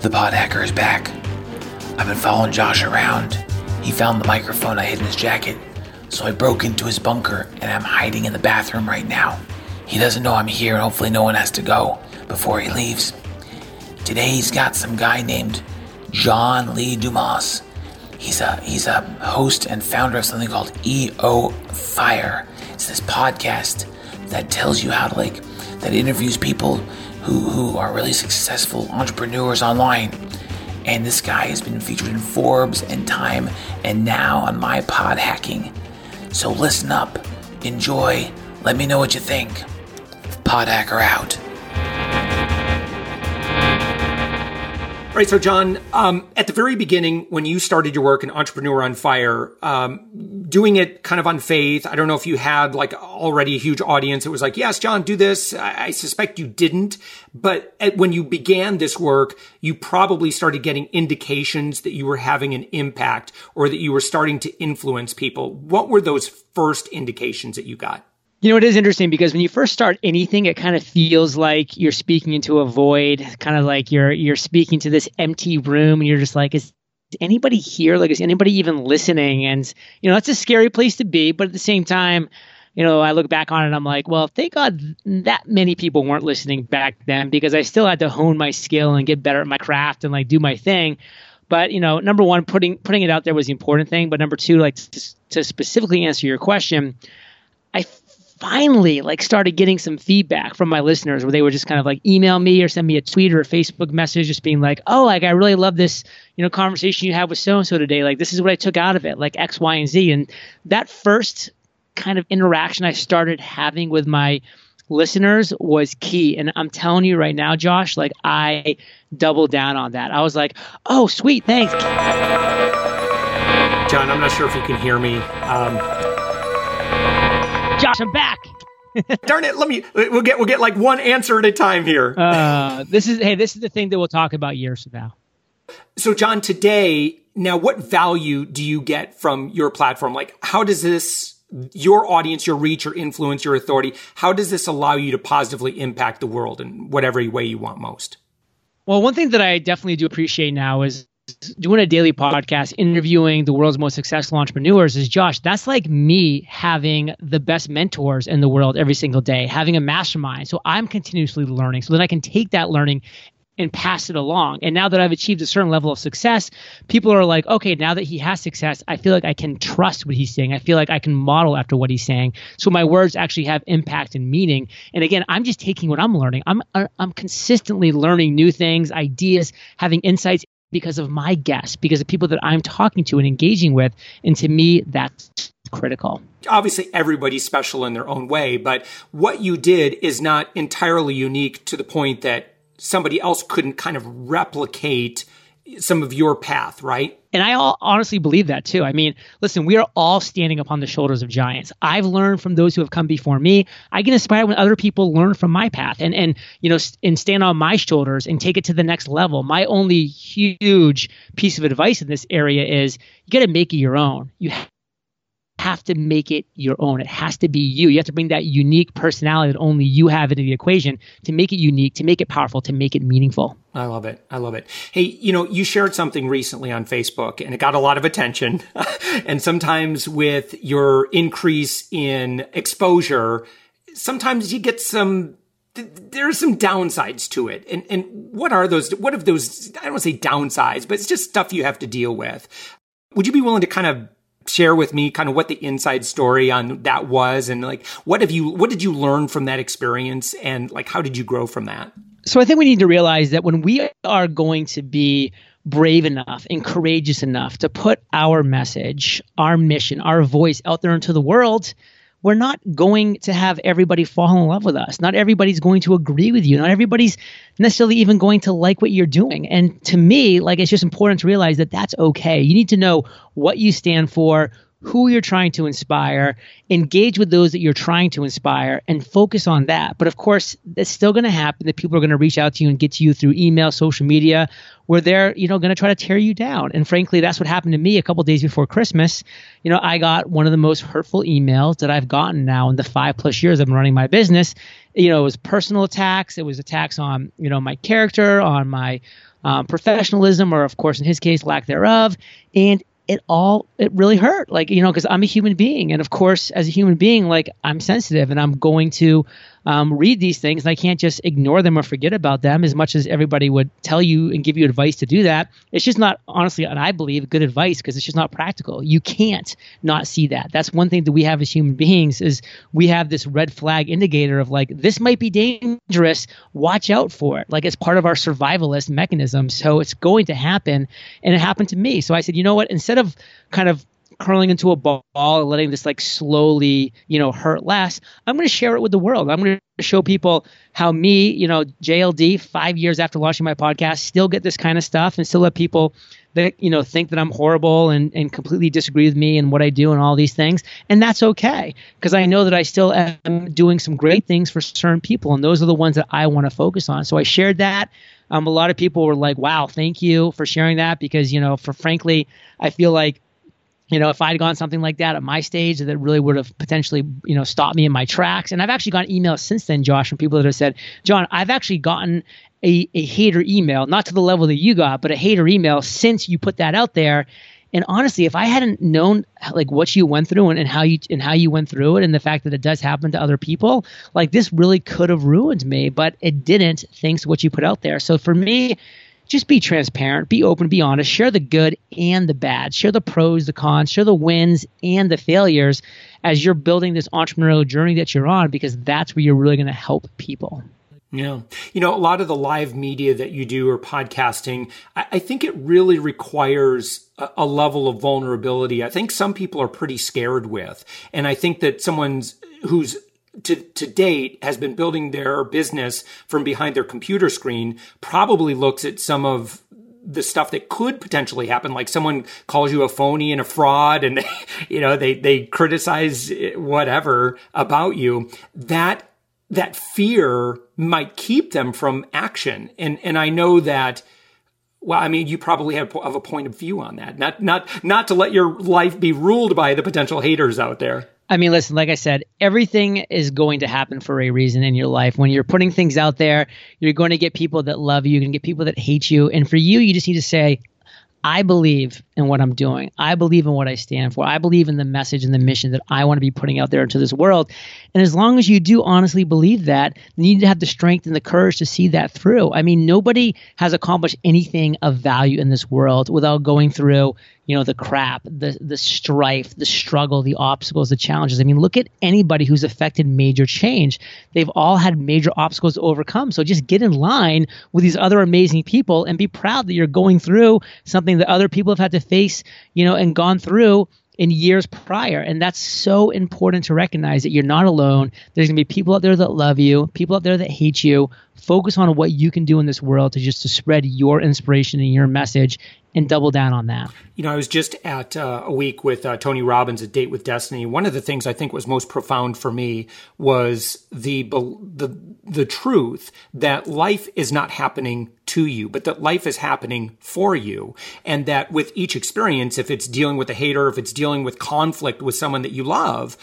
The pod hacker is back. I've been following Josh around. He found the microphone I hid in his jacket, so I broke into his bunker and I'm hiding in the bathroom right now. He doesn't know I'm here and hopefully no one has to go before he leaves. Today he's got some guy named John Lee Dumas. He's a he's a host and founder of something called EO Fire. It's this podcast that tells you how to like that interviews people who, who are really successful entrepreneurs online. And this guy has been featured in Forbes and Time and now on my pod hacking. So listen up, enjoy, let me know what you think. Pod hacker out. All right, so John, um, at the very beginning, when you started your work in Entrepreneur on Fire, um, doing it kind of on faith, I don't know if you had like already a huge audience. It was like, yes, John, do this. I, I suspect you didn't. But at, when you began this work, you probably started getting indications that you were having an impact or that you were starting to influence people. What were those first indications that you got? You know, it is interesting because when you first start anything, it kind of feels like you're speaking into a void, kind of like you're you're speaking to this empty room, and you're just like, is anybody here? Like, is anybody even listening? And you know, that's a scary place to be, but at the same time, you know, I look back on it, I'm like, well, thank God that many people weren't listening back then because I still had to hone my skill and get better at my craft and like do my thing. But you know, number one, putting putting it out there was the important thing. But number two, like to, to specifically answer your question, I finally like started getting some feedback from my listeners where they would just kind of like email me or send me a tweet or a Facebook message just being like, "Oh, like I really love this, you know, conversation you had with so and so today. Like this is what I took out of it, like X, Y, and Z." And that first kind of interaction I started having with my listeners was key. And I'm telling you right now, Josh, like I doubled down on that. I was like, "Oh, sweet, thanks." John, I'm not sure if you can hear me. Um, Josh, I'm back. Darn it! Let me. We'll get we'll get like one answer at a time here. Uh, this is hey, this is the thing that we'll talk about years from now. So, John, today, now, what value do you get from your platform? Like, how does this your audience, your reach, your influence, your authority? How does this allow you to positively impact the world in whatever way you want most? Well, one thing that I definitely do appreciate now is doing a daily podcast interviewing the world's most successful entrepreneurs is Josh, that's like me having the best mentors in the world every single day, having a mastermind. So I'm continuously learning so that I can take that learning and pass it along. And now that I've achieved a certain level of success, people are like, okay, now that he has success, I feel like I can trust what he's saying. I feel like I can model after what he's saying. So my words actually have impact and meaning. And again, I'm just taking what I'm learning. I'm I'm consistently learning new things, ideas, having insights because of my guests, because of people that I'm talking to and engaging with. And to me, that's critical. Obviously, everybody's special in their own way, but what you did is not entirely unique to the point that somebody else couldn't kind of replicate some of your path, right? And I all honestly believe that too. I mean, listen, we are all standing upon the shoulders of giants. I've learned from those who have come before me. I get inspired when other people learn from my path and and you know and stand on my shoulders and take it to the next level. My only huge piece of advice in this area is you got to make it your own. You have to make it your own. It has to be you. You have to bring that unique personality that only you have into the equation to make it unique, to make it powerful, to make it meaningful. I love it. I love it. Hey, you know, you shared something recently on Facebook and it got a lot of attention. and sometimes with your increase in exposure, sometimes you get some there are some downsides to it. And and what are those what of those I don't want to say downsides, but it's just stuff you have to deal with. Would you be willing to kind of share with me kind of what the inside story on that was and like what have you what did you learn from that experience and like how did you grow from that? So i think we need to realize that when we are going to be brave enough and courageous enough to put our message our mission our voice out there into the world we're not going to have everybody fall in love with us. Not everybody's going to agree with you. Not everybody's necessarily even going to like what you're doing. And to me, like it's just important to realize that that's okay. You need to know what you stand for, who you're trying to inspire, engage with those that you're trying to inspire, and focus on that. But of course, it's still going to happen that people are going to reach out to you and get to you through email, social media, where they're you know going to try to tear you down. And frankly, that's what happened to me a couple days before Christmas. You know, I got one of the most hurtful emails that I've gotten now in the five plus years I've been running my business. You know, it was personal attacks. It was attacks on you know my character, on my um, professionalism, or of course in his case lack thereof. And it all it really hurt. Like you know because i'm a human being and of course as a human being like i'm sensitive and i'm going to um, read these things and i can't just ignore them or forget about them as much as everybody would tell you and give you advice to do that. It's just not honestly and i believe good advice because it's just not practical. You can't not see that. That's one thing that we have as human beings is we have this red flag indicator of like this might be dangerous. Watch out for it. Like it's part of our survivalist mechanism. So it's going to happen and it happened to me. So i said you know what? Instead of kind of curling into a ball and letting this like slowly, you know, hurt less, I'm going to share it with the world. I'm going to show people how me, you know, JLD, five years after launching my podcast, still get this kind of stuff and still let people that, you know, think that I'm horrible and, and completely disagree with me and what I do and all these things. And that's okay because I know that I still am doing some great things for certain people. And those are the ones that I want to focus on. So I shared that. Um, a lot of people were like, wow, thank you for sharing that because, you know, for frankly, I feel like you know, if I'd gone something like that at my stage, that really would have potentially, you know, stopped me in my tracks. And I've actually gotten emails since then, Josh, from people that have said, John, I've actually gotten a, a hater email, not to the level that you got, but a hater email since you put that out there. And honestly, if I hadn't known like what you went through and, and how you and how you went through it and the fact that it does happen to other people, like this really could have ruined me, but it didn't thanks to what you put out there. So for me, just be transparent, be open, be honest, share the good and the bad, share the pros, the cons, share the wins and the failures as you're building this entrepreneurial journey that you're on, because that's where you're really going to help people. Yeah. You know, a lot of the live media that you do or podcasting, I, I think it really requires a, a, level of vulnerability. I think some people are pretty scared with. And I think that someone's who's to, to date has been building their business from behind their computer screen probably looks at some of the stuff that could potentially happen like someone calls you a phony and a fraud and you know they they criticize whatever about you that that fear might keep them from action and and I know that well, I mean, you probably have, have a point of view on that. Not, not, not to let your life be ruled by the potential haters out there. I mean, listen, like I said, everything is going to happen for a reason in your life. When you're putting things out there, you're going to get people that love you, you're going to get people that hate you. And for you, you just need to say, I believe in what I'm doing. I believe in what I stand for. I believe in the message and the mission that I want to be putting out there into this world. And as long as you do honestly believe that, you need to have the strength and the courage to see that through. I mean, nobody has accomplished anything of value in this world without going through, you know, the crap, the the strife, the struggle, the obstacles, the challenges. I mean, look at anybody who's affected major change. They've all had major obstacles to overcome. So just get in line with these other amazing people and be proud that you're going through something that other people have had to face, you know, and gone through in years prior. And that's so important to recognize that you're not alone. There's going to be people out there that love you, people out there that hate you. Focus on what you can do in this world to just to spread your inspiration and your message and double down on that. You know, I was just at uh, a week with uh, Tony Robbins at Date with Destiny. One of the things I think was most profound for me was the the the truth that life is not happening to you, but that life is happening for you, and that with each experience, if it's dealing with a hater, if it's dealing with conflict with someone that you love,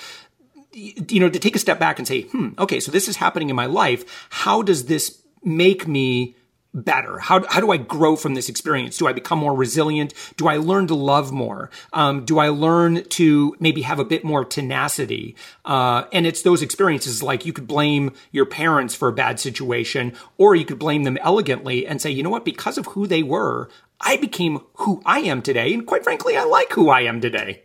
you know, to take a step back and say, hmm, okay, so this is happening in my life. How does this make me better? How, how do I grow from this experience? Do I become more resilient? Do I learn to love more? Um, do I learn to maybe have a bit more tenacity? Uh, and it's those experiences like you could blame your parents for a bad situation, or you could blame them elegantly and say, you know what? Because of who they were, I became who I am today. And quite frankly, I like who I am today.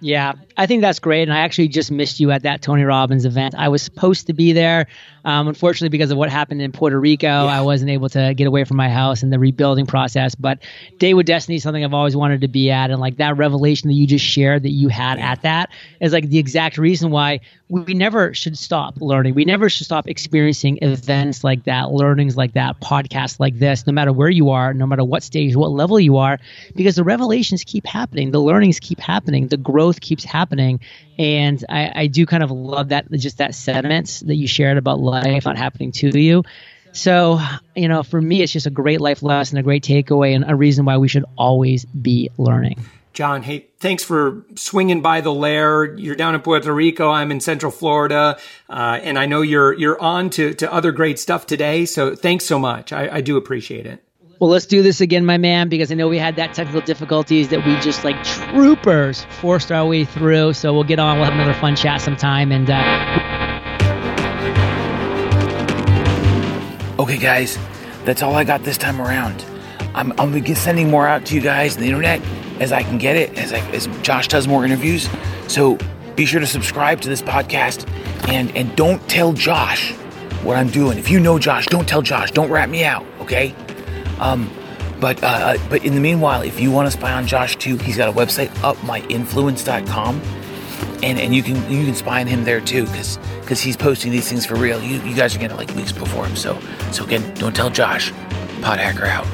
Yeah, I think that's great. And I actually just missed you at that Tony Robbins event. I was supposed to be there. Um, unfortunately, because of what happened in Puerto Rico, yeah. I wasn't able to get away from my house and the rebuilding process. But Date with Destiny is something I've always wanted to be at. And like that revelation that you just shared that you had at that is like the exact reason why we never should stop learning. We never should stop experiencing events like that, learnings like that, podcasts like this, no matter where you are, no matter what stage, what level you are, because the revelations keep happening, the learnings keep happening, the growth growth keeps happening. And I, I do kind of love that, just that sentiment that you shared about life not happening to you. So, you know, for me, it's just a great life lesson, a great takeaway, and a reason why we should always be learning. John, hey, thanks for swinging by the lair. You're down in Puerto Rico. I'm in Central Florida, uh, and I know you're you're on to to other great stuff today. So thanks so much. I, I do appreciate it. Well, let's do this again, my man, because I know we had that technical difficulties that we just like troopers forced our way through. So we'll get on. We'll have another fun chat sometime. And uh... okay, guys, that's all I got this time around. I'm, I'm gonna be sending more out to you guys on the internet as I can get it, as, I, as Josh does more interviews. So be sure to subscribe to this podcast and and don't tell Josh what I'm doing. If you know Josh, don't tell Josh. Don't rat me out, okay? Um, but uh, uh, but in the meanwhile, if you want to spy on Josh too, he's got a website upmyinfluence.com, and and you can you can spy on him there too, because because he's posting these things for real. You you guys are getting like weeks before him. So so again, don't tell Josh. Pod hacker out.